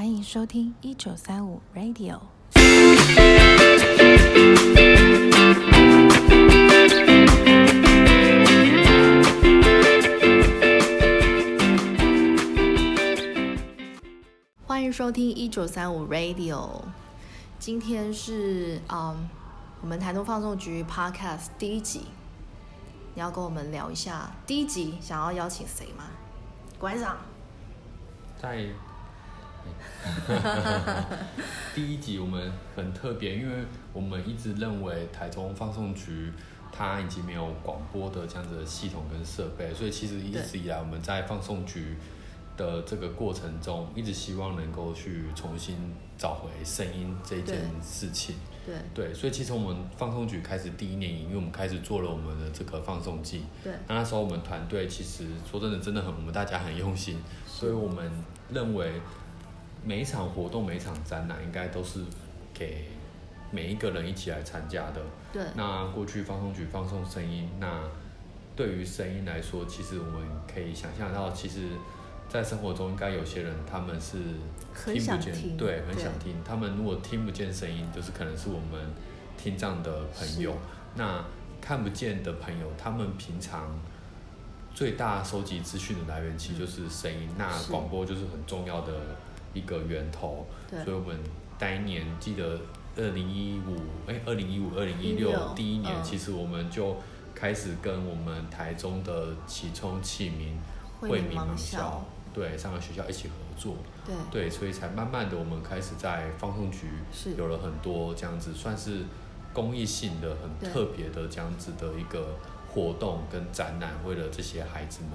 欢迎收听一九三五 Radio。欢迎收听一九三五 Radio。今天是嗯，我们台东放送局 Podcast 第一集。你要跟我们聊一下第一集，想要邀请谁吗？馆长。在。第一集我们很特别，因为我们一直认为台中放送局它已经没有广播的这样子的系统跟设备，所以其实一直以来我们在放送局的这个过程中，一直希望能够去重新找回声音这件事情。对对，所以其实我们放送局开始第一年，因为我们开始做了我们的这个放送季。对，那那时候我们团队其实说真的真的很，我们大家很用心，所以我们认为。每一场活动、每一场展览，应该都是给每一个人一起来参加的。对。那过去放送局放送声音，那对于声音来说，其实我们可以想象到，其实，在生活中应该有些人他们是听不见，听对，很想听。他们如果听不见声音，就是可能是我们听障的朋友。那看不见的朋友，他们平常最大收集资讯的来源其实就是声音。那广播就是很重要的。一个源头，所以我们当年记得二零一五，哎，二零一五、二零一六第一年，其实我们就开始跟我们台中的启聪启明惠民盲校，对，三个学校一起合作，对，对，所以才慢慢的我们开始在放送局有了很多这样子，算是公益性的、很特别的这样子的一个活动跟展览，为了这些孩子们。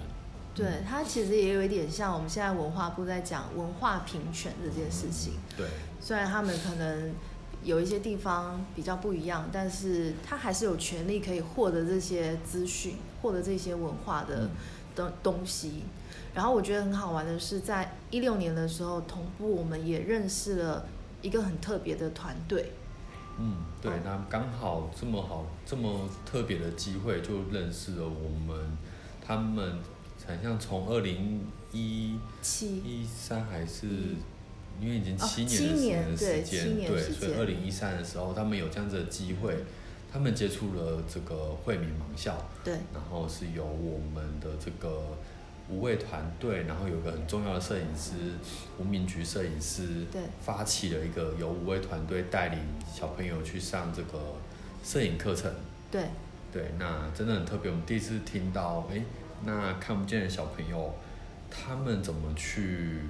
对，它其实也有一点像我们现在文化部在讲文化平权这件事情。对，虽然他们可能有一些地方比较不一样，但是他还是有权利可以获得这些资讯，获得这些文化的东东西。然后我觉得很好玩的是，在一六年的时候，同步我们也认识了一个很特别的团队。嗯，对，那刚好这么好这么特别的机会，就认识了我们他们。很像从二零一七一三还是，因为已经七年的时间，对，所以二零一三的时候，他们有这样子的机会，他们接触了这个惠民盲校，对，然后是由我们的这个五位团队，然后有个很重要的摄影师吴明菊摄影师，对，发起了一个由五位团队带领小朋友去上这个摄影课程，对，对，那真的很特别，我们第一次听到，哎。那看不见的小朋友，他们怎么去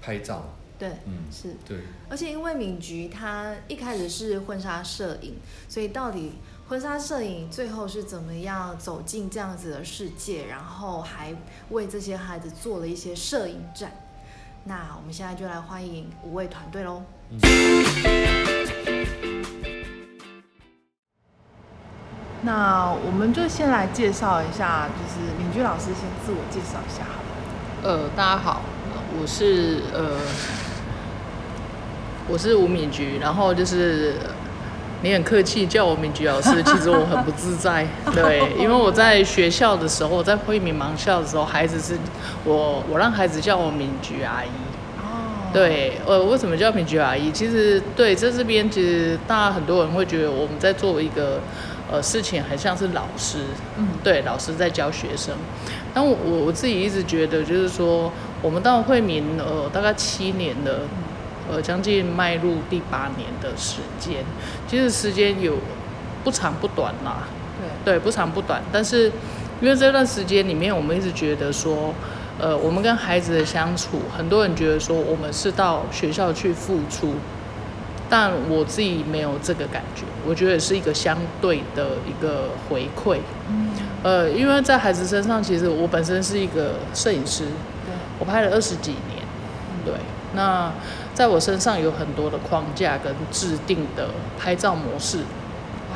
拍照？对，嗯，是，对。而且因为敏菊他一开始是婚纱摄影，所以到底婚纱摄影最后是怎么样走进这样子的世界，然后还为这些孩子做了一些摄影展。那我们现在就来欢迎五位团队喽。嗯那我们就先来介绍一下，就是敏菊老师先自我介绍一下好了。呃，大家好，我是呃，我是吴敏菊，然后就是你很客气叫我敏菊老师，其实我很不自在，对，因为我在学校的时候，在惠民盲校的时候，孩子是我我让孩子叫我敏菊阿姨。哦。对，呃，为什么叫敏菊阿姨？其实对，在这边其实大家很多人会觉得我们在做一个。呃，事情很像是老师，嗯，对，老师在教学生。但我我自己一直觉得，就是说，我们到惠民呃大概七年了，呃，将近迈入第八年的时间。其实时间有不长不短啦，对，对，不长不短。但是因为这段时间里面，我们一直觉得说，呃，我们跟孩子的相处，很多人觉得说，我们是到学校去付出。但我自己没有这个感觉，我觉得是一个相对的一个回馈。嗯，呃，因为在孩子身上，其实我本身是一个摄影师，对，我拍了二十几年，对。那在我身上有很多的框架跟制定的拍照模式，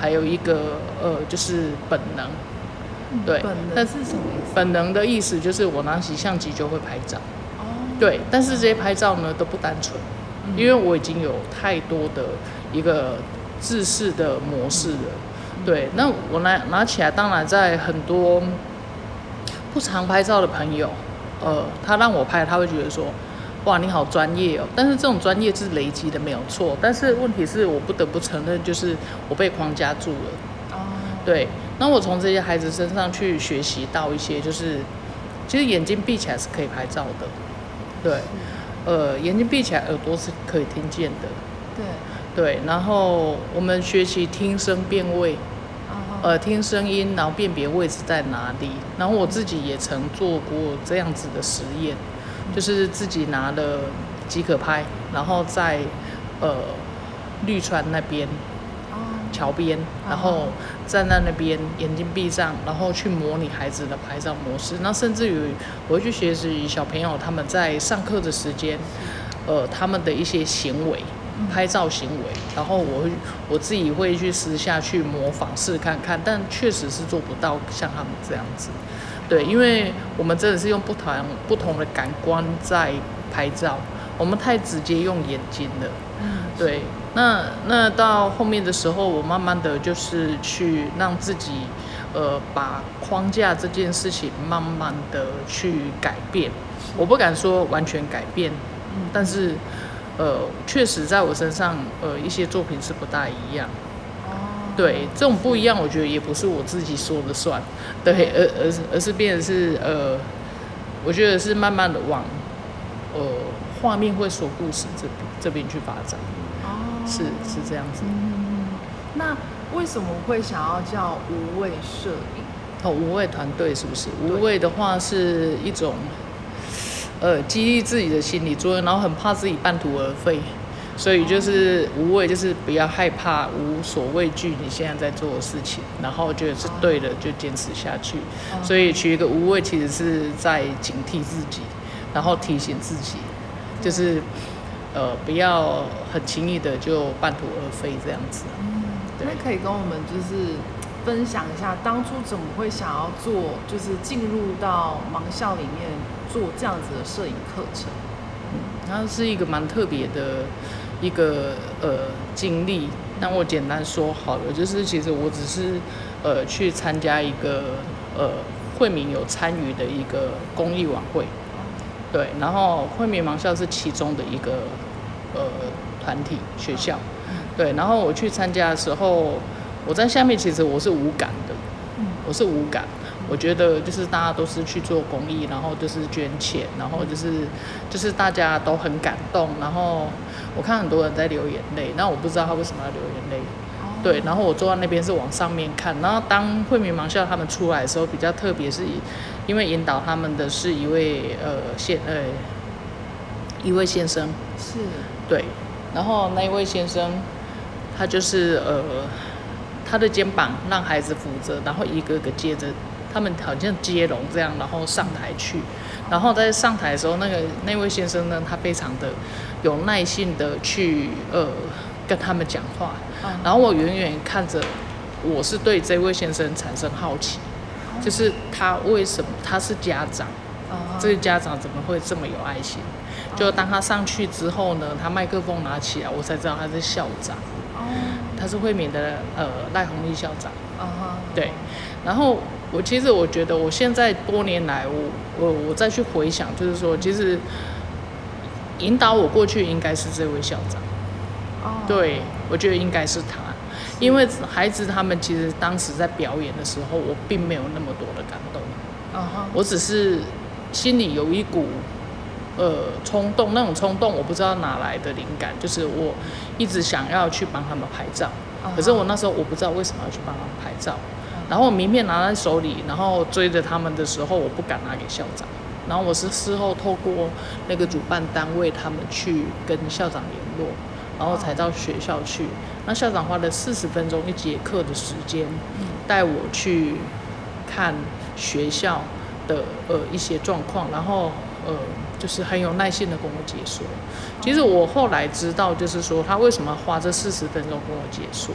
还有一个呃，就是本能，对。本能是什么意思？本能的意思就是我拿起相机就会拍照。哦。对，但是这些拍照呢都不单纯。因为我已经有太多的一个制式的模式了，对，那我拿拿起来，当然在很多不常拍照的朋友，呃，他让我拍，他会觉得说，哇，你好专业哦。但是这种专业是累积的，没有错。但是问题是我不得不承认，就是我被框架住了。哦。对，那我从这些孩子身上去学习到一些，就是其实眼睛闭起来是可以拍照的。对。呃，眼睛闭起来，耳朵是可以听见的。对。对，然后我们学习听声辨位。呃，听声音，然后辨别位置在哪里。然后我自己也曾做过这样子的实验，就是自己拿了即可拍，然后在呃绿川那边桥边，然后站在那边，眼睛闭上，然后去模拟孩子的拍照模式。那甚至于我会去学习小朋友他们在上课的时间，呃，他们的一些行为。拍照行为，然后我会我自己会去私下去模仿试看看，但确实是做不到像他们这样子，对，因为我们真的是用不同不同的感官在拍照，我们太直接用眼睛了，对，那那到后面的时候，我慢慢的就是去让自己，呃，把框架这件事情慢慢的去改变，我不敢说完全改变，但是。呃，确实在我身上，呃，一些作品是不大一样。哦。对，这种不一样，我觉得也不是我自己说了算。对，而而是而是变成是呃，我觉得是慢慢的往，呃，画面会说故事这这边去发展。哦。是是这样子。嗯。那为什么会想要叫无畏摄影？哦，无畏团队是不是？无畏的话是一种。呃，激励自己的心理作用，然后很怕自己半途而废，所以就是无畏，就是不要害怕，无所畏惧你现在在做的事情，然后觉得是对的就坚持下去。所以取一个无畏，其实是在警惕自己，然后提醒自己，就是呃不要很轻易的就半途而废这样子。嗯，那可以跟我们就是分享一下，当初怎么会想要做，就是进入到盲校里面。做这样子的摄影课程，嗯，它是一个蛮特别的一个呃经历。那我简单说好了，就是其实我只是呃去参加一个呃惠民有参与的一个公益晚会，对，然后惠民盲校是其中的一个呃团体学校，对，然后我去参加的时候，我在下面其实我是无感的，我是无感。我觉得就是大家都是去做公益，然后就是捐钱，然后就是就是大家都很感动，然后我看很多人在流眼泪，那我不知道他为什么要流眼泪，对，然后我坐在那边是往上面看，然后当惠民盲校他们出来的时候比较特别，是因为引导他们的是一位呃先呃一位先生，是，对，然后那一位先生他就是呃他的肩膀让孩子扶着，然后一个个接着。他们好像接龙这样，然后上台去，然后在上台的时候，那个那位先生呢，他非常的有耐心的去呃跟他们讲话，然后我远远看着，我是对这位先生产生好奇，就是他为什么他是家长，这个家长怎么会这么有爱心？就当他上去之后呢，他麦克风拿起来，我才知道他是校长，他是惠民的呃赖宏毅校长，对，然后。我其实我觉得，我现在多年来，我我我再去回想，就是说，其实引导我过去应该是这位校长。哦。对，我觉得应该是他，因为孩子他们其实当时在表演的时候，我并没有那么多的感动。我只是心里有一股呃冲动，那种冲动我不知道哪来的灵感，就是我一直想要去帮他们拍照。可是我那时候我不知道为什么要去帮他们拍照。然后名片拿在手里，然后追着他们的时候，我不敢拿给校长。然后我是事后透过那个主办单位，他们去跟校长联络，然后才到学校去。那校长花了四十分钟一节课的时间，带我去看学校的呃一些状况，然后呃就是很有耐心的跟我解说。其实我后来知道，就是说他为什么花这四十分钟跟我解说，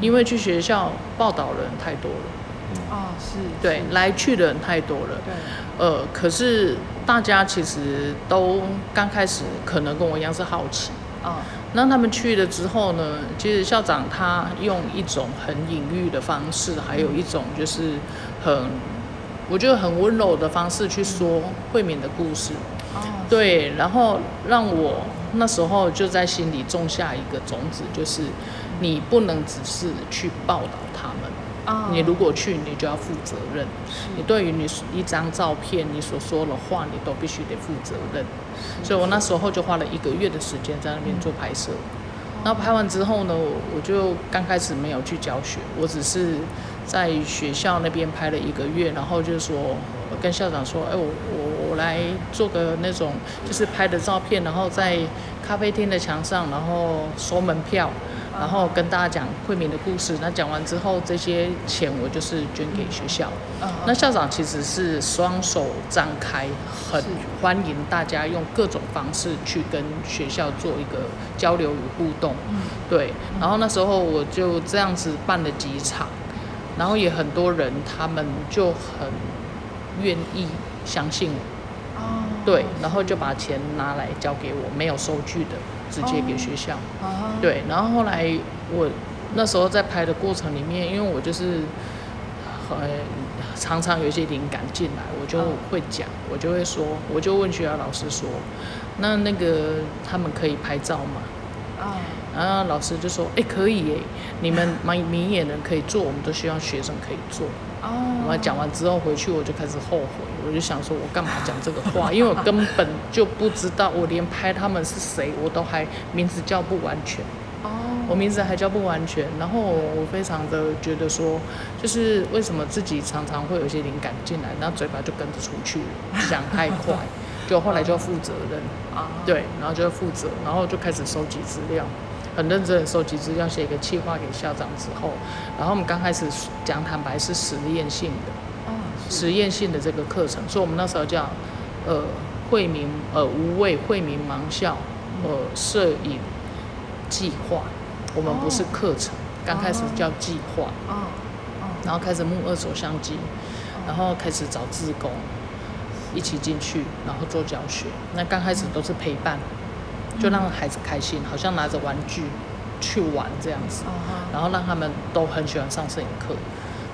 因为去学校报道的人太多了。啊，是。对，来去的人太多了。对。呃，可是大家其实都刚开始可能跟我一样是好奇。啊。那他们去了之后呢，其实校长他用一种很隐喻的方式，还有一种就是很，我就很温柔的方式去说慧敏的故事。对，然后让我那时候就在心里种下一个种子，就是你不能只是去报道他们。你如果去，你就要负责任。你对于你一张照片，你所说的话，你都必须得负责任。所以我那时候就花了一个月的时间在那边做拍摄。然后拍完之后呢，我就刚开始没有去教学，我只是在学校那边拍了一个月，然后就说跟校长说，哎，我我我来做个那种就是拍的照片，然后在咖啡厅的墙上，然后收门票。然后跟大家讲惠民的故事。那讲完之后，这些钱我就是捐给学校。嗯、那校长其实是双手张开，很欢迎大家用各种方式去跟学校做一个交流与互动。嗯、对。然后那时候我就这样子办了几场，然后也很多人他们就很愿意相信我。哦。对。然后就把钱拿来交给我，没有收据的。直接给学校，oh, uh. 对，然后后来我那时候在拍的过程里面，因为我就是很常常有一些灵感进来，我就会讲，我就会说，我就问学校老师说，那那个他们可以拍照吗？啊，oh. 然后老师就说，哎，可以耶，你们明明眼人可以做，我们都希望学生可以做。哦，我讲完之后回去我就开始后悔，我就想说，我干嘛讲这个话？因为我根本就不知道，我连拍他们是谁我都还名字叫不完全。哦，我名字还叫不完全，然后我非常的觉得说，就是为什么自己常常会有一些灵感进来，然后嘴巴就跟着出去，讲太快，就后来就要负责任。啊，对，然后就要负责，然后就开始收集资料。很认真的收集资料，写一个计划给校长之后，然后我们刚开始讲坦白是实验性的，哦，实验性的这个课程，所以我们那时候叫呃惠民呃无畏惠民盲校呃摄影计划，我们不是课程，刚开始叫计划，哦，然后开始募二手相机，然后开始找志工一起进去，然后做教学，那刚开始都是陪伴。就让孩子开心，好像拿着玩具去玩这样子，然后让他们都很喜欢上摄影课。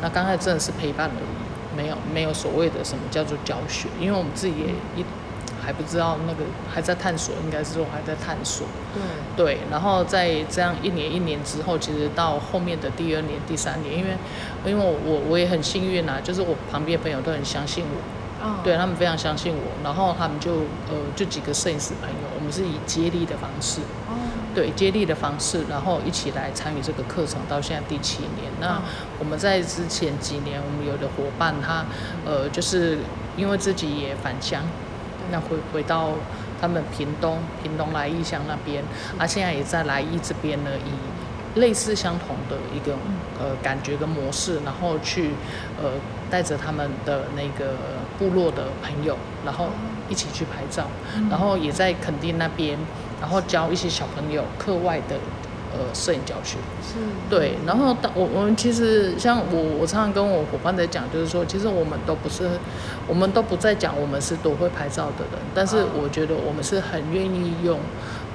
那刚才真的是陪伴而已，没有没有所谓的什么叫做教学，因为我们自己也一还不知道那个还在探索，应该是说还在探索。对对，然后在这样一年一年之后，其实到后面的第二年、第三年，因为因为我我我也很幸运啊，就是我旁边朋友都很相信我。对，他们非常相信我，然后他们就呃就几个摄影师朋友，是以接力的方式，对接力的方式，然后一起来参与这个课程，到现在第七年。那我们在之前几年，我们有的伙伴他呃就是因为自己也返乡，那回回到他们屏东屏东来义乡那边，啊现在也在来义这边呢，以类似相同的一个呃感觉跟模式，然后去呃。带着他们的那个部落的朋友，然后一起去拍照，然后也在垦丁那边，然后教一些小朋友课外的呃摄影教学。是。对，然后我我们其实像我我常常跟我伙伴在讲，就是说，其实我们都不是，我们都不再讲我们是多会拍照的人，但是我觉得我们是很愿意用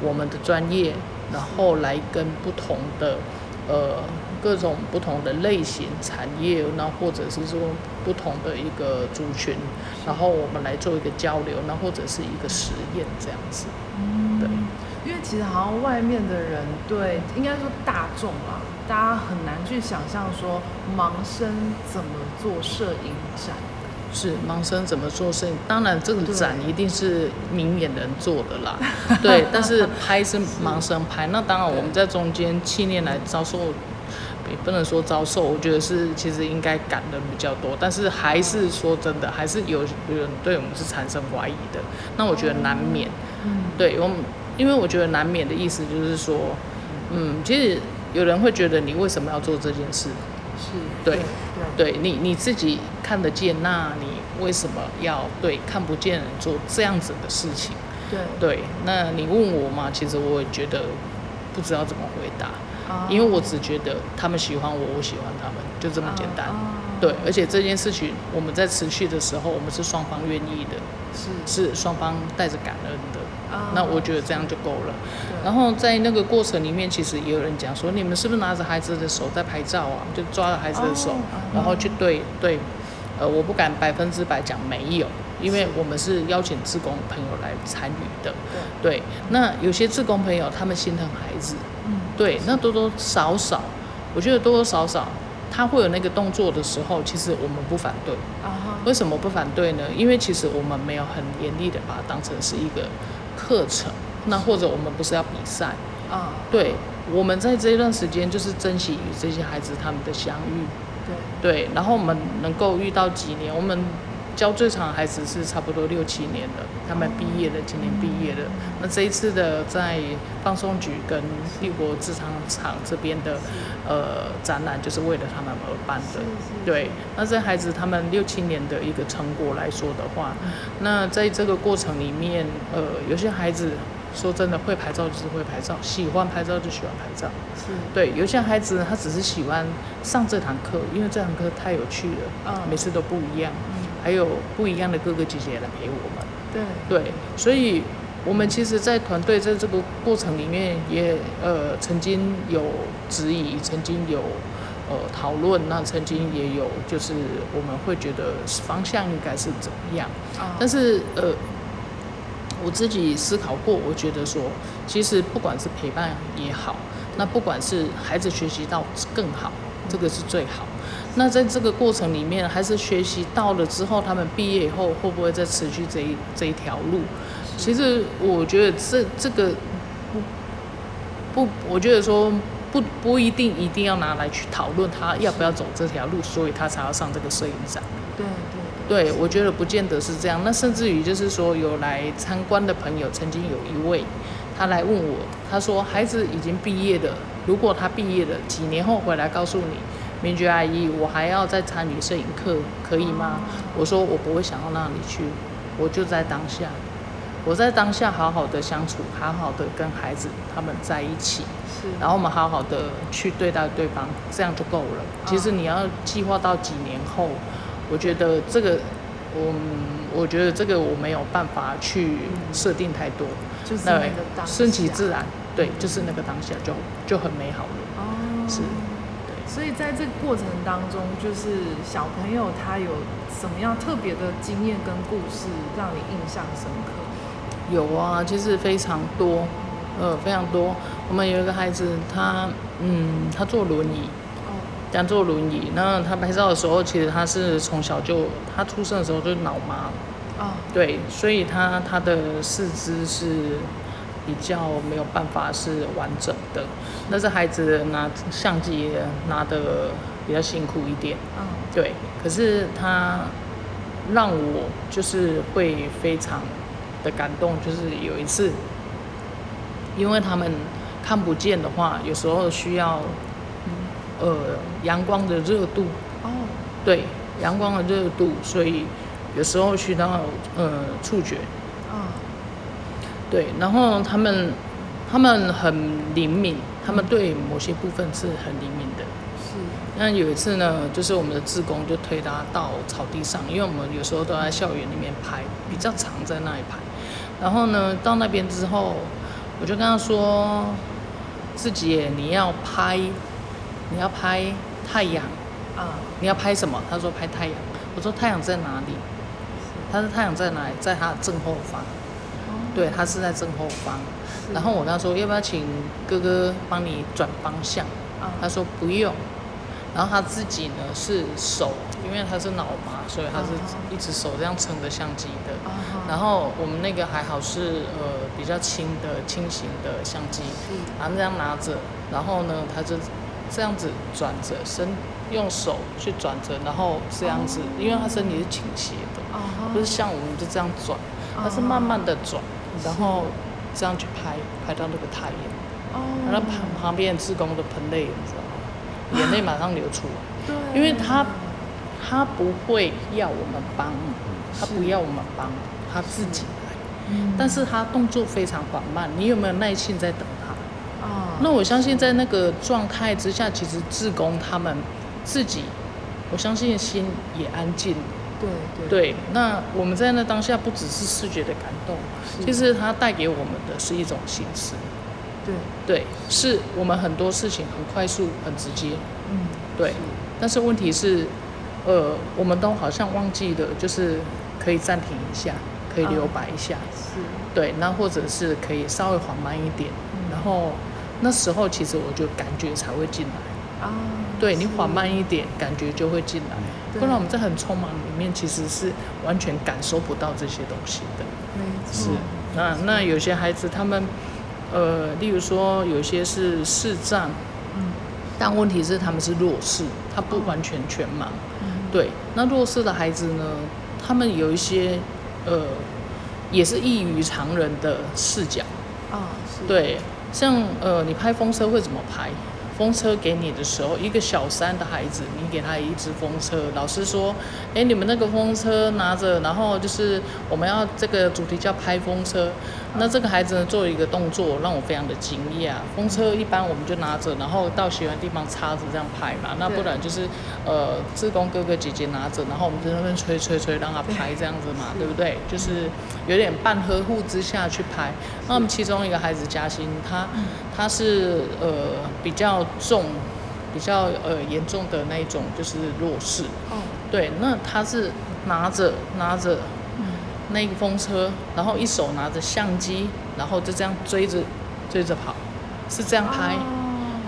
我们的专业，然后来跟不同的呃。各种不同的类型产业，那或者是说不同的一个族群，然后我们来做一个交流，那或者是一个实验这样子。嗯，对。因为其实好像外面的人对，应该说大众啊，大家很难去想象说盲生怎么做摄影展。是盲生怎么做摄影？当然这个展一定是明眼人做的啦。对，但是拍是盲生拍，那当然我们在中间七年来遭受。也不能说遭受，我觉得是其实应该感人比较多，但是还是说真的，还是有有人对我们是产生怀疑的。那我觉得难免，嗯，对我们，因为我觉得难免的意思就是说，嗯，其实有人会觉得你为什么要做这件事？是，对，对，对你你自己看得见，那你为什么要对看不见人做这样子的事情？对，对，那你问我嘛，其实我也觉得不知道怎么回答。因为我只觉得他们喜欢我，我喜欢他们，就这么简单。对，而且这件事情我们在持续的时候，我们是双方愿意的，是是双方带着感恩的。那我觉得这样就够了。然后在那个过程里面，其实也有人讲说，你们是不是拿着孩子的手在拍照啊？就抓着孩子的手，然后去对对。呃，我不敢百分之百讲没有，因为我们是邀请志工朋友来参与的。对，对，那有些志工朋友他们心疼孩子，嗯，对，那多多少少，我觉得多多少少他会有那个动作的时候，其实我们不反对。啊，为什么不反对呢？因为其实我们没有很严厉的把它当成是一个课程，那或者我们不是要比赛。啊，对，我们在这一段时间就是珍惜与这些孩子他们的相遇，对，对，然后我们能够遇到几年，我们教最长的孩子是差不多六七年了，他们毕业了，今年毕业了。那这一次的在放送局跟帝国制糖厂这边的呃展览，就是为了他们而办的，对。那这孩子他们六七年的一个成果来说的话，那在这个过程里面，呃，有些孩子。说真的，会拍照就是会拍照，喜欢拍照就喜欢拍照。是，对，有些孩子他只是喜欢上这堂课，因为这堂课太有趣了，嗯，每次都不一样，嗯，还有不一样的哥哥姐姐来陪我们。对，对，所以我们其实，在团队在这个过程里面也呃曾经有质疑，曾经有呃讨论，那曾经也有就是我们会觉得方向应该是怎么样，嗯，但是呃。我自己思考过，我觉得说，其实不管是陪伴也好，那不管是孩子学习到更好，这个是最好。那在这个过程里面，还是学习到了之后，他们毕业以后会不会再持续这一这一条路？其实我觉得这这个不不，我觉得说不不一定一定要拿来去讨论他要不要走这条路，所以他才要上这个摄影展。对对。对，我觉得不见得是这样。那甚至于就是说，有来参观的朋友，曾经有一位，他来问我，他说孩子已经毕业了，如果他毕业了，几年后回来告诉你，明觉阿姨，我还要再参与摄影课，可以吗？我说我不会想到那里去，我就在当下，我在当下好好的相处，好好的跟孩子他们在一起，是，然后我们好好的去对待对方，这样就够了。其实你要计划到几年后。我觉得这个，我我觉得这个我没有办法去设定太多，就是那个当下，顺其自然，对，就是那个当下就就很美好了。哦，是，对。所以在这个过程当中，就是小朋友他有什么样特别的经验跟故事让你印象深刻？有啊，其实非常多，呃，非常多。我们有一个孩子，他嗯，他坐轮椅。哦讲坐轮椅，那他拍照的时候，其实他是从小就，他出生的时候就脑麻，啊，对，所以他他的四肢是比较没有办法是完整的。那这孩子拿相机拿的比较辛苦一点，嗯，对。可是他让我就是会非常的感动，就是有一次，因为他们看不见的话，有时候需要。呃，阳光的热度哦，对，阳光的热度，所以有时候需要呃触觉，啊，对，然后他们他们很灵敏，他们对某些部分是很灵敏的。是。那有一次呢，就是我们的志工就推他到草地上，因为我们有时候都在校园里面拍，比较常在那里拍。然后呢，到那边之后，我就跟他说：“自己你要拍。”你要拍太阳啊？你要拍什么？他说拍太阳。我说太阳在哪里？他说太阳在哪里？在他的正后方。对，他是在正后方。然后我跟他说要不要请哥哥帮你转方向？他说不用。然后他自己呢是手，因为他是脑麻，所以他是一只手这样撑着相机的。然后我们那个还好是呃比较轻的轻型的相机，然后这样拿着，然后呢他就。这样子转着身，用手去转着，然后这样子，因为他身体是倾斜的，不是像我们就这样转，他是慢慢的转，然后这样去拍，拍到那个太阳，然后旁旁边志工的喷泪，你知道吗？眼泪马上流出来，因为他他不会要我们帮，他不要我们帮，他自己来，但是他动作非常缓慢，你有没有耐心在等他？那我相信在那个状态之下，其实志工他们自己，我相信心也安静。对对。对，那我们在那当下不只是视觉的感动，其实它带给我们的是一种形式。对对，是我们很多事情很快速、很直接。嗯。对。但是问题是，呃，我们都好像忘记了，就是可可以暂停一下，可以留白一下，嗯、是，对，那或者是可以稍微缓慢一点，嗯、然后那时候其实我就感觉才会进来，啊，对你缓慢一点，感觉就会进来，不然我们在很匆忙里面其实是完全感受不到这些东西的，没错，是，那那有些孩子他们，呃，例如说有些是视障，嗯，但问题是他们是弱视，他不完全全盲。对，那弱势的孩子呢，他们有一些，呃，也是异于常人的视角。啊，是。对，像呃，你拍风车会怎么拍？风车给你的时候，一个小三的孩子，你给他一只风车，老师说，哎，你们那个风车拿着，然后就是我们要这个主题叫拍风车。那这个孩子呢，做一个动作 让我非常的惊讶。风车一般我们就拿着，然后到喜欢的地方插着这样拍嘛。那不然就是，呃，志工哥哥姐姐拿着，然后我们在那边吹吹吹，让他拍这样子嘛，对不对？就是有点半呵护之下去拍。那我们其中一个孩子嘉欣，他他是呃比较重，比较呃严重的那一种，就是弱势。哦。对，那他是拿着拿着。那个风车，然后一手拿着相机，然后就这样追着追着跑，是这样拍。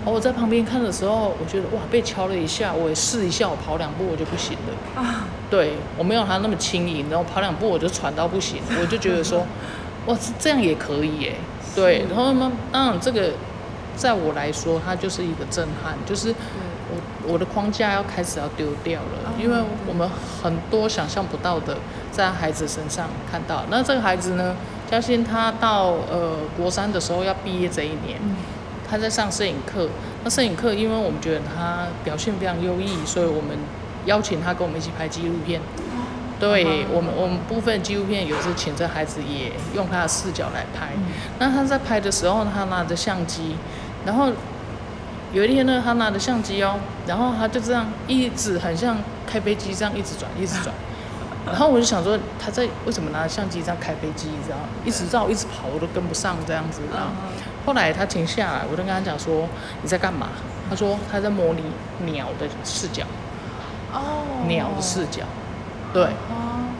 而、oh. 我在旁边看的时候，我觉得哇，被敲了一下，我也试一下，我跑两步我就不行了。啊，oh. 对我没有他那么轻盈，然后跑两步我就喘到不行，我就觉得说，哇，这样也可以耶。对，然后呢，嗯，这个在我来说，它就是一个震撼，就是。我我的框架要开始要丢掉了，因为我们很多想象不到的在孩子身上看到。那这个孩子呢，嘉欣他到呃国三的时候要毕业这一年，他在上摄影课。那摄影课，因为我们觉得他表现非常优异，所以我们邀请他跟我们一起拍纪录片。对我们，我们部分纪录片有时请这孩子也用他的视角来拍。那他在拍的时候，他拿着相机，然后。有一天呢，他拿着相机哦，然后他就这样一直很像开飞机这样一直转，一直转。然后我就想说，他在为什么拿着相机这样开飞机，你知道？一直绕，一直跑，我都跟不上这样子。后来他停下来，我就跟他讲说：“你在干嘛？”他说：“他在模拟鸟的视角。”哦。鸟的视角。对。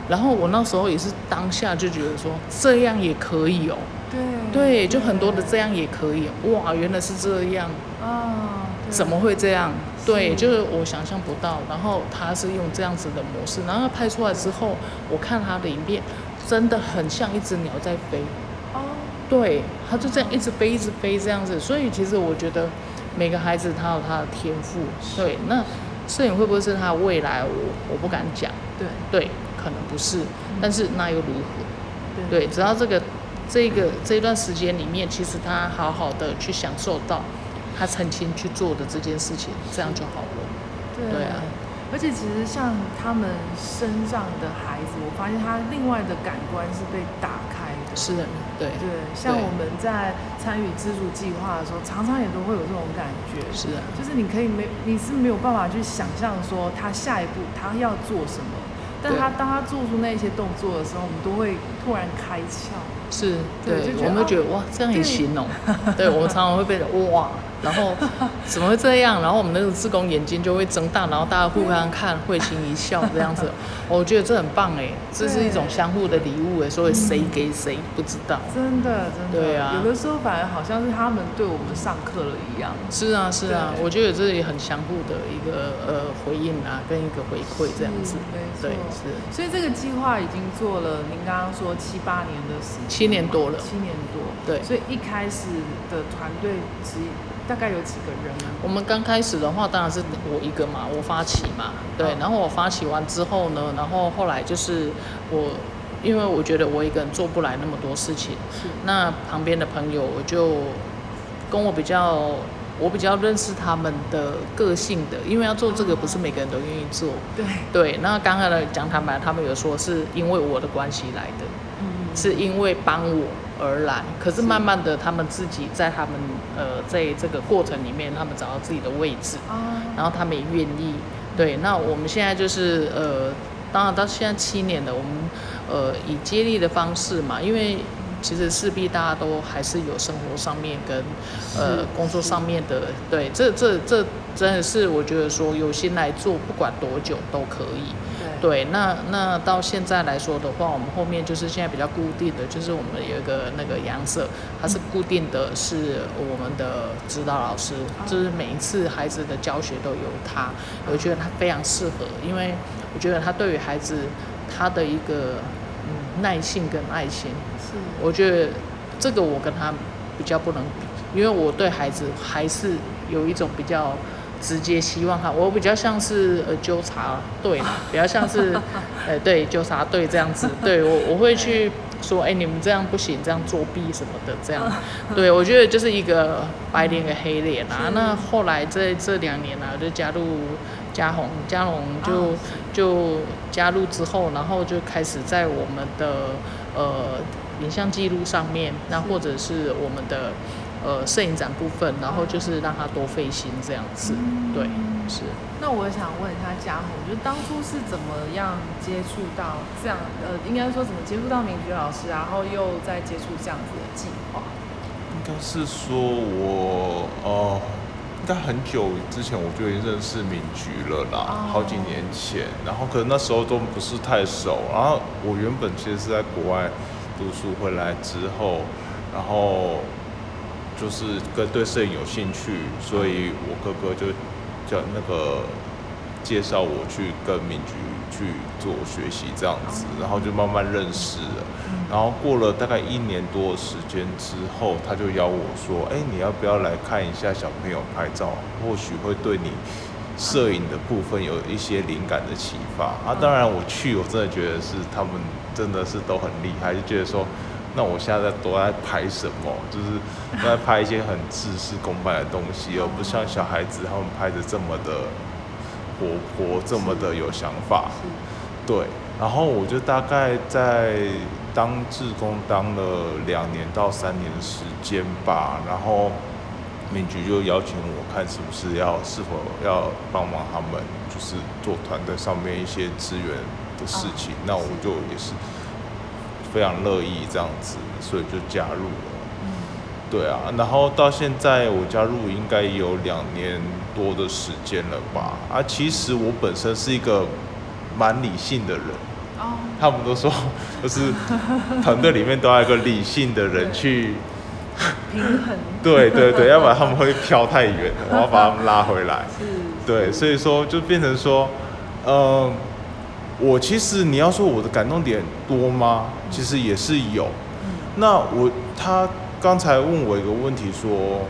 然后我那时候也是当下就觉得说，这样也可以哦。对。对，就很多的这样也可以。哇，原来是这样。啊，怎么会这样？对，就是我想象不到。然后他是用这样子的模式，然后拍出来之后，我看他的影片，真的很像一只鸟在飞。哦，对，他就这样一直飞，一直飞这样子。所以其实我觉得每个孩子他有他的天赋。对，那摄影会不会是他未来？我我不敢讲。对对，可能不是，但是那又如何？对，只要这个这个这段时间里面，其实他好好的去享受到。他曾经去做的这件事情，这样就好了。对，对啊，而且其实像他们身上的孩子，我发现他另外的感官是被打开的。是的，对对。像我们在参与资助计划的时候，常常也都会有这种感觉。是的，就是你可以没，你是没有办法去想象说他下一步他要做什么，但他当他做出那些动作的时候，我们都会突然开窍。是对，我们会觉得哇，这样也行哦。对，我们常常会被哇。然后怎么会这样？然后我们那个志工眼睛就会睁大，然后大家互相看，会心一笑这样子。我觉得这很棒哎，这是一种相互的礼物哎，所以谁给谁不知道。真的，真的。对啊。有的时候反而好像是他们对我们上课了一样。是啊，是啊。我觉得这也很相互的一个呃回应啊，跟一个回馈这样子。对，是。所以这个计划已经做了，您刚刚说七八年的时间。七年多了。七年多。对。所以一开始的团队只。大概有几个人啊？我们刚开始的话，当然是我一个嘛，我发起嘛，对。然后我发起完之后呢，然后后来就是我，因为我觉得我一个人做不来那么多事情，是。那旁边的朋友，我就跟我比较，我比较认识他们的个性的，因为要做这个不是每个人都愿意做。对。对。那刚才的讲坦白，他们有说是因为我的关系来的，嗯，是因为帮我。而来，可是慢慢的，他们自己在他们呃，在这个过程里面，他们找到自己的位置，然后他们也愿意。对，那我们现在就是呃，当然到现在七年了，我们呃以接力的方式嘛，因为其实势必大家都还是有生活上面跟呃工作上面的，对，这这这真的是我觉得说有心来做，不管多久都可以。对，那那到现在来说的话，我们后面就是现在比较固定的，就是我们有一个那个杨色，他是固定的是我们的指导老师，就是每一次孩子的教学都有他，我觉得他非常适合，因为我觉得他对于孩子他的一个嗯耐性跟爱心，是，我觉得这个我跟他比较不能比，因为我对孩子还是有一种比较。直接希望他，我比较像是呃纠察队，比较像是，呃对纠察队这样子，对我我会去说，哎、欸、你们这样不行，这样作弊什么的这样，对我觉得就是一个白脸跟黑脸啊。那后来这这两年呢、啊，就加入嘉宏，嘉宏就就加入之后，然后就开始在我们的呃影像记录上面，那或者是我们的。呃，摄影展部分，然后就是让他多费心这样子，嗯、对，是。那我想问一下嘉宏，就当初是怎么样接触到这样，呃，应该说怎么接触到明菊老师，然后又在接触这样子的计划？应该是说我，呃，应该很久之前我就已经认识敏菊了啦，哦、好几年前，然后可能那时候都不是太熟，然后我原本其实是在国外读书回来之后，然后。就是跟对摄影有兴趣，所以我哥哥就叫那个介绍我去跟明菊去做学习这样子，然后就慢慢认识了。然后过了大概一年多的时间之后，他就邀我说：“哎，你要不要来看一下小朋友拍照？或许会对你摄影的部分有一些灵感的启发。”啊，当然我去，我真的觉得是他们真的是都很厉害，就觉得说。那我现在都在拍什么？就是都在拍一些很制式公办的东西，而不像小孩子他们拍的这么的活泼，这么的有想法。对。然后我就大概在当志工当了两年到三年的时间吧。然后明菊就邀请我看是不是要是否要帮忙他们，就是做团队上面一些资源的事情。那我就也是。非常乐意这样子，所以就加入了。嗯，对啊，然后到现在我加入应该有两年多的时间了吧？啊，其实我本身是一个蛮理性的人。哦。他们都说，就是团队里面都要一个理性的人 去平衡。对对对，要不然他们会飘太远，我要把他们拉回来。是。对，所以说就变成说，嗯、呃。我其实你要说我的感动点多吗？其实也是有。那我他刚才问我一个问题说，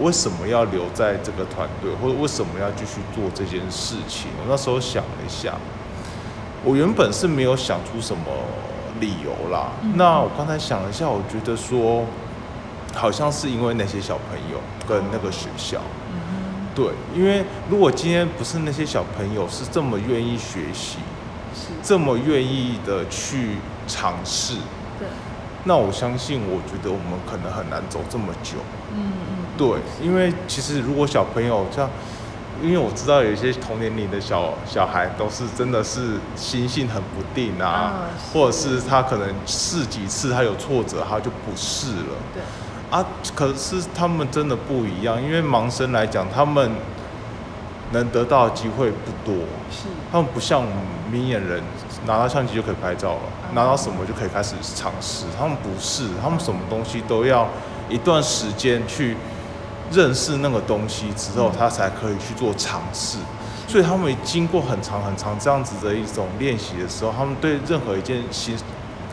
为什么要留在这个团队，或者为什么要继续做这件事情？我那时候想了一下，我原本是没有想出什么理由啦。那我刚才想了一下，我觉得说，好像是因为那些小朋友跟那个学校。对，因为如果今天不是那些小朋友是这么愿意学习。这么愿意的去尝试，对，那我相信，我觉得我们可能很难走这么久。嗯嗯，对，因为其实如果小朋友像，因为我知道有一些同年龄的小小孩都是真的是心性很不定啊，啊或者是他可能试几次他有挫折他就不试了。对，啊，可是他们真的不一样，因为盲生来讲，他们。能得到的机会不多，是他们不像明眼人拿到相机就可以拍照了，嗯、拿到什么就可以开始尝试。他们不是，他们什么东西都要一段时间去认识那个东西之后，他才可以去做尝试。所以他们经过很长很长这样子的一种练习的时候，他们对任何一件新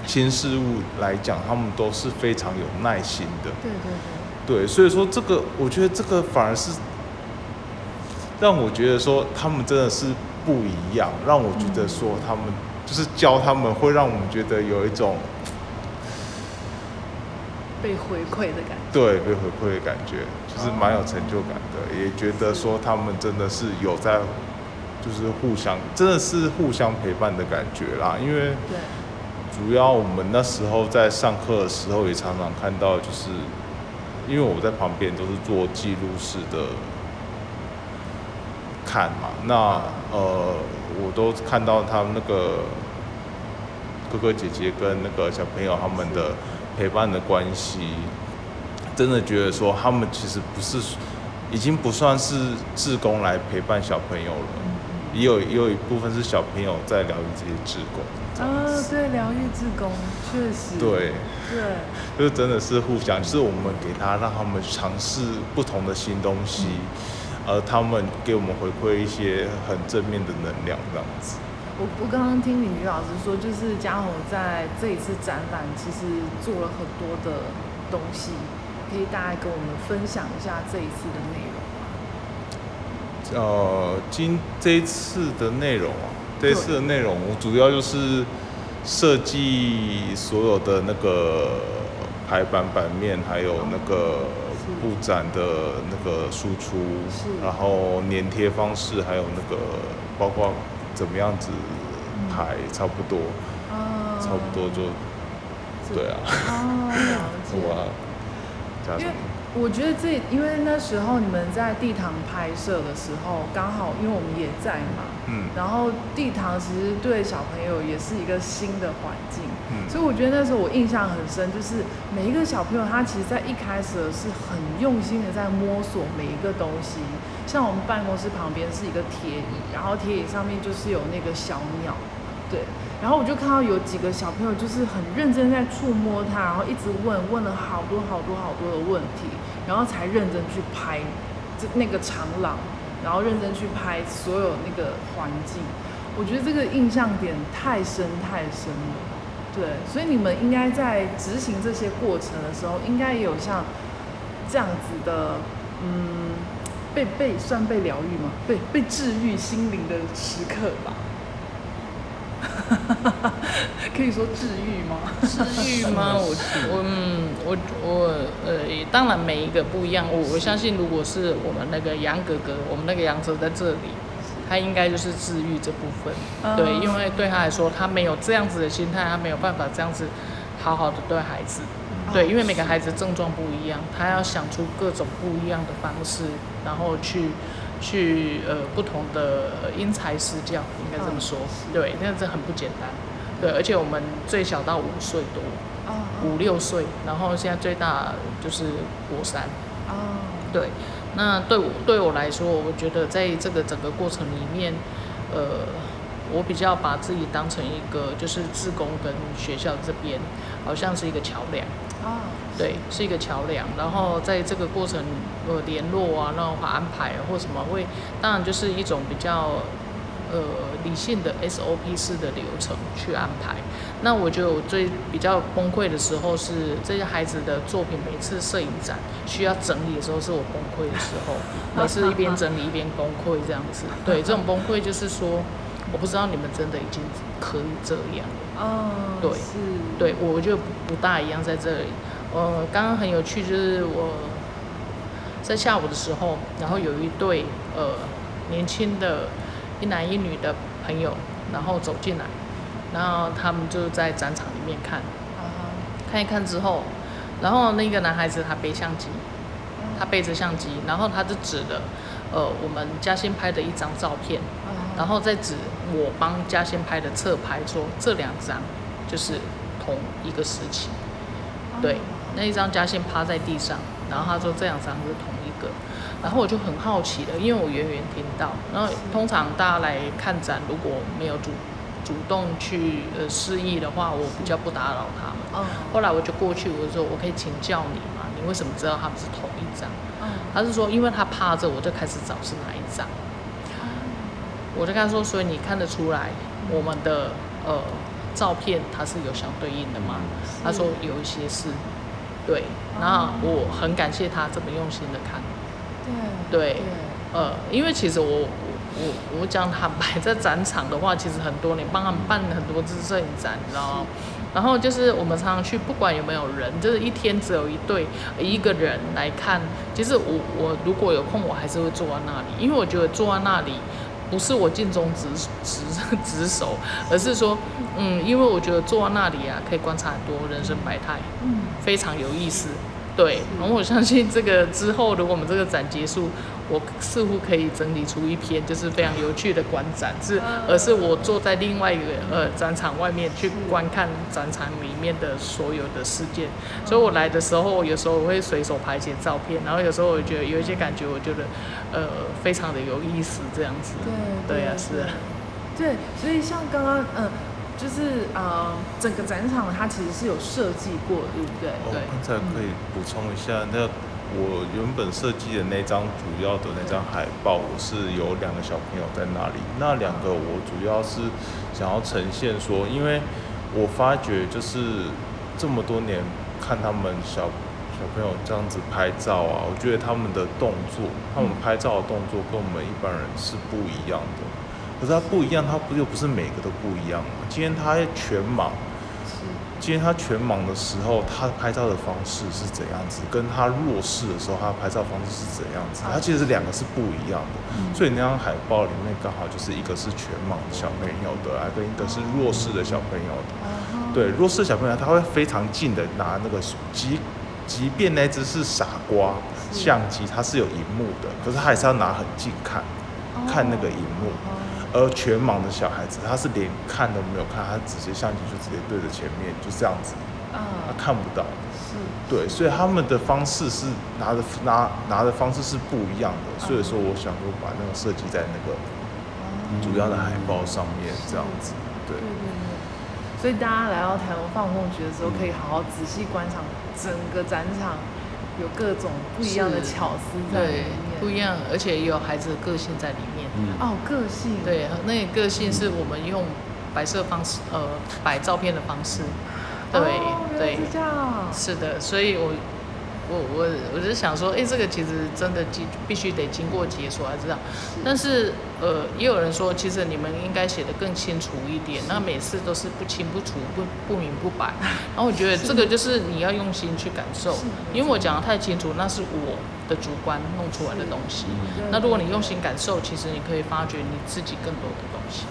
新事物来讲，他们都是非常有耐心的。对对对。对，所以说这个，我觉得这个反而是。让我觉得说他们真的是不一样，让我觉得说他们就是教他们会让我们觉得有一种被回馈的感觉。对，被回馈的感觉，就是蛮有成就感的，也觉得说他们真的是有在，就是互相，真的是互相陪伴的感觉啦。因为主要我们那时候在上课的时候也常常看到，就是因为我在旁边都是做记录式的。看嘛，那呃，我都看到他们那个哥哥姐姐跟那个小朋友他们的陪伴的关系，真的觉得说他们其实不是，已经不算是志工来陪伴小朋友了，也有也有一部分是小朋友在疗愈这些志工。啊，对，疗愈志工，确实。对。对。就是真的是互相，就是我们给他让他们尝试不同的新东西，而、嗯、他们给我们回馈一些很正面的能量，这样子。我我刚刚听敏菊老师说，就是嘉宏在这一次展览其实做了很多的东西，可以大概跟我们分享一下这一次的内容。呃，今这一次的内容啊，这一次的内容，我主要就是设计所有的那个排版版面，还有那个布展的那个输出，然后粘贴方式，还有那个包括怎么样子排，差不多，差不多就，对啊，哇，加什么？我觉得这，因为那时候你们在地堂拍摄的时候，刚好因为我们也在嘛，嗯，然后地堂其实对小朋友也是一个新的环境，嗯，所以我觉得那时候我印象很深，就是每一个小朋友他其实，在一开始是很用心的在摸索每一个东西，像我们办公室旁边是一个铁椅，然后铁椅上面就是有那个小鸟，对。然后我就看到有几个小朋友就是很认真在触摸它，然后一直问，问了好多好多好多的问题，然后才认真去拍这那个长廊，然后认真去拍所有那个环境。我觉得这个印象点太深太深了，对，所以你们应该在执行这些过程的时候，应该也有像这样子的，嗯，被被算被疗愈吗？被被治愈心灵的时刻吧。可以说治愈吗？治愈吗？我我嗯我我呃，当然每一个不一样。我我相信，如果是我们那个杨哥哥，我们那个杨哲在这里，他应该就是治愈这部分。Uh, 对，因为对他来说，他没有这样子的心态，他没有办法这样子好好的对孩子。Uh, 对，因为每个孩子症状不一样，他要想出各种不一样的方式，然后去。去呃不同的因材施教，应该这么说，对，那这很不简单，对，而且我们最小到五岁多，五六岁，然后现在最大就是国三，对，那对我对我来说，我觉得在这个整个过程里面，呃，我比较把自己当成一个就是自工跟学校这边，好像是一个桥梁。哦，对，是一个桥梁。然后在这个过程，呃，联络啊，然后安排或什么会，当然就是一种比较，呃，理性的 SOP 式的流程去安排。那我觉得我最比较崩溃的时候是这些孩子的作品，每次摄影展需要整理的时候，是我崩溃的时候。每次一边整理一边崩溃这样子。对，这种崩溃就是说，我不知道你们真的已经可以这样。哦，对，是，对，我就不大一样在这里。呃，刚刚很有趣，就是我在下午的时候，然后有一对呃年轻的一男一女的朋友，然后走进来，然后他们就在展场里面看，看一看之后，然后那个男孩子他背相机，他背着相机，然后他就指了呃我们嘉欣拍的一张照片。然后再指我帮嘉欣拍的侧拍，说这两张就是同一个时期，对，那一张嘉欣趴在地上，然后他说这两张是同一个，然后我就很好奇的，因为我远远听到，然后通常大家来看展，如果没有主主动去呃示意的话，我比较不打扰他们。后来我就过去，我就说我可以请教你吗？你为什么知道他们是同一张？他是说因为他趴着，我就开始找是哪一张。我就跟他说，所以你看得出来我们的呃照片它是有相对应的吗？他说有一些是，对。然后我很感谢他这么用心的看，对，对，呃，因为其实我我我讲坦白，在展场的话，其实很多年帮他们办了很多次摄影展，你知道吗？然后就是我们常常去，不管有没有人，就是一天只有一对一个人来看。其实我我如果有空，我还是会坐在那里，因为我觉得坐在那里。不是我尽忠职职职守，而是说，嗯，因为我觉得坐在那里啊，可以观察很多人生百态，嗯，非常有意思。对，然后我相信这个之后，如果我们这个展结束，我似乎可以整理出一篇就是非常有趣的观展，是而是我坐在另外一个呃展场外面去观看展场里面的所有的事件。所以我来的时候，有时候我会随手拍一些照片，然后有时候我觉得有一些感觉，我觉得呃非常的有意思，这样子。对对呀，是。对，所以像刚刚嗯。就是呃，整个展场它其实是有设计过的，对不对？对。刚才可以补充一下，那我原本设计的那张主要的那张海报，我是有两个小朋友在那里。那两个我主要是想要呈现说，因为我发觉就是这么多年看他们小小朋友这样子拍照啊，我觉得他们的动作，他们拍照的动作跟我们一般人是不一样的。可是它不一样，它不又不是每个都不一样嘛。今天他全盲，今天他全盲的时候，他拍照的方式是怎样子？跟他弱势的时候，他拍照方式是怎样子？他其实两个是不一样的。所以那张海报里面刚好就是一个是全盲的小朋友的，还跟一个是弱势的小朋友的。对，弱势的小朋友他会非常近的拿那个即即便那只是傻瓜相机，它是有荧幕的，可是他还是要拿很近看，看那个荧幕。而全盲的小孩子，他是连看都没有看，他直接相机就直接对着前面，就这样子，他看不到。是，对，所以他们的方式是拿的拿拿的方式是不一样的。所以说，我想说把那个设计在那个主要的海报上面，这样子。对对对。所以大家来到台湾放梦局的时候，可以好好仔细观赏整个展场。有各种不一样的巧思在里面，不一样，而且也有孩子的个性在里面。嗯、哦，个性。对，那个个性是我们用摆设方式，呃，摆照片的方式。对，哦、对，是这样。是的，所以我。我我我是想说，哎、欸，这个其实真的经必须得经过解锁才知道。但是，呃，也有人说，其实你们应该写的更清楚一点。那每次都是不清不楚、不不明不白。然后我觉得这个就是你要用心去感受，因为我讲的太清楚，那是我的主观弄出来的东西。那如果你用心感受，其实你可以发掘你自己更多的东西。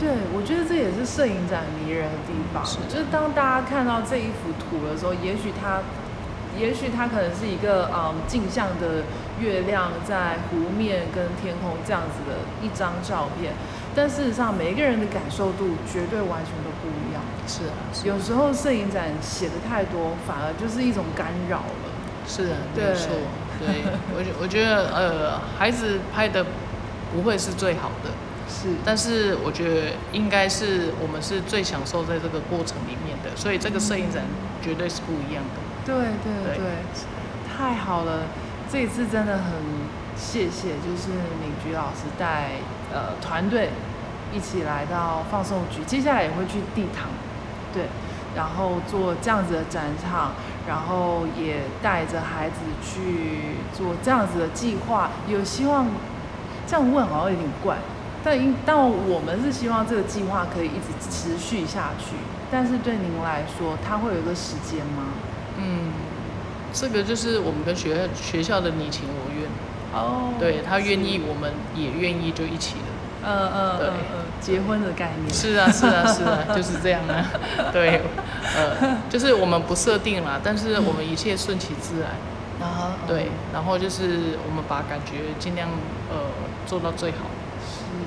对，我觉得这也是摄影展迷人的地方，是就是当大家看到这一幅图的时候，也许他。也许它可能是一个嗯镜像的月亮在湖面跟天空这样子的一张照片，但事实上每一个人的感受度绝对完全都不一样。是啊，是啊，有时候摄影展写的太多，反而就是一种干扰了。是啊，没错。对，我我觉得呃，孩子拍的不会是最好的，是，但是我觉得应该是我们是最享受在这个过程里面的，所以这个摄影展绝对是不一样的。对对对，太好了！这一次真的很谢谢，就是敏菊老师带呃团队一起来到放送局，接下来也会去地堂，对，然后做这样子的展场，然后也带着孩子去做这样子的计划。有希望这样问好像有点怪，但因但我们是希望这个计划可以一直持续下去。但是对您来说，它会有一个时间吗？嗯，这个就是我们跟学校学校的你情我愿哦，对他愿意，我们也愿意就一起了。嗯嗯，对，结婚的概念。是啊是啊是啊，就是这样啊。对，呃，就是我们不设定啦，但是我们一切顺其自然。啊、嗯，对，然后就是我们把感觉尽量呃做到最好，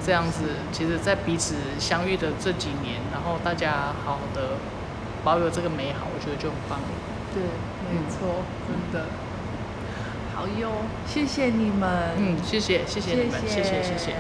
这样子。其实，在彼此相遇的这几年，然后大家好好的保有这个美好，我觉得就很棒了。对，没错，嗯、真的，好哟，谢谢你们，嗯，谢谢，谢谢你们，谢谢。谢谢。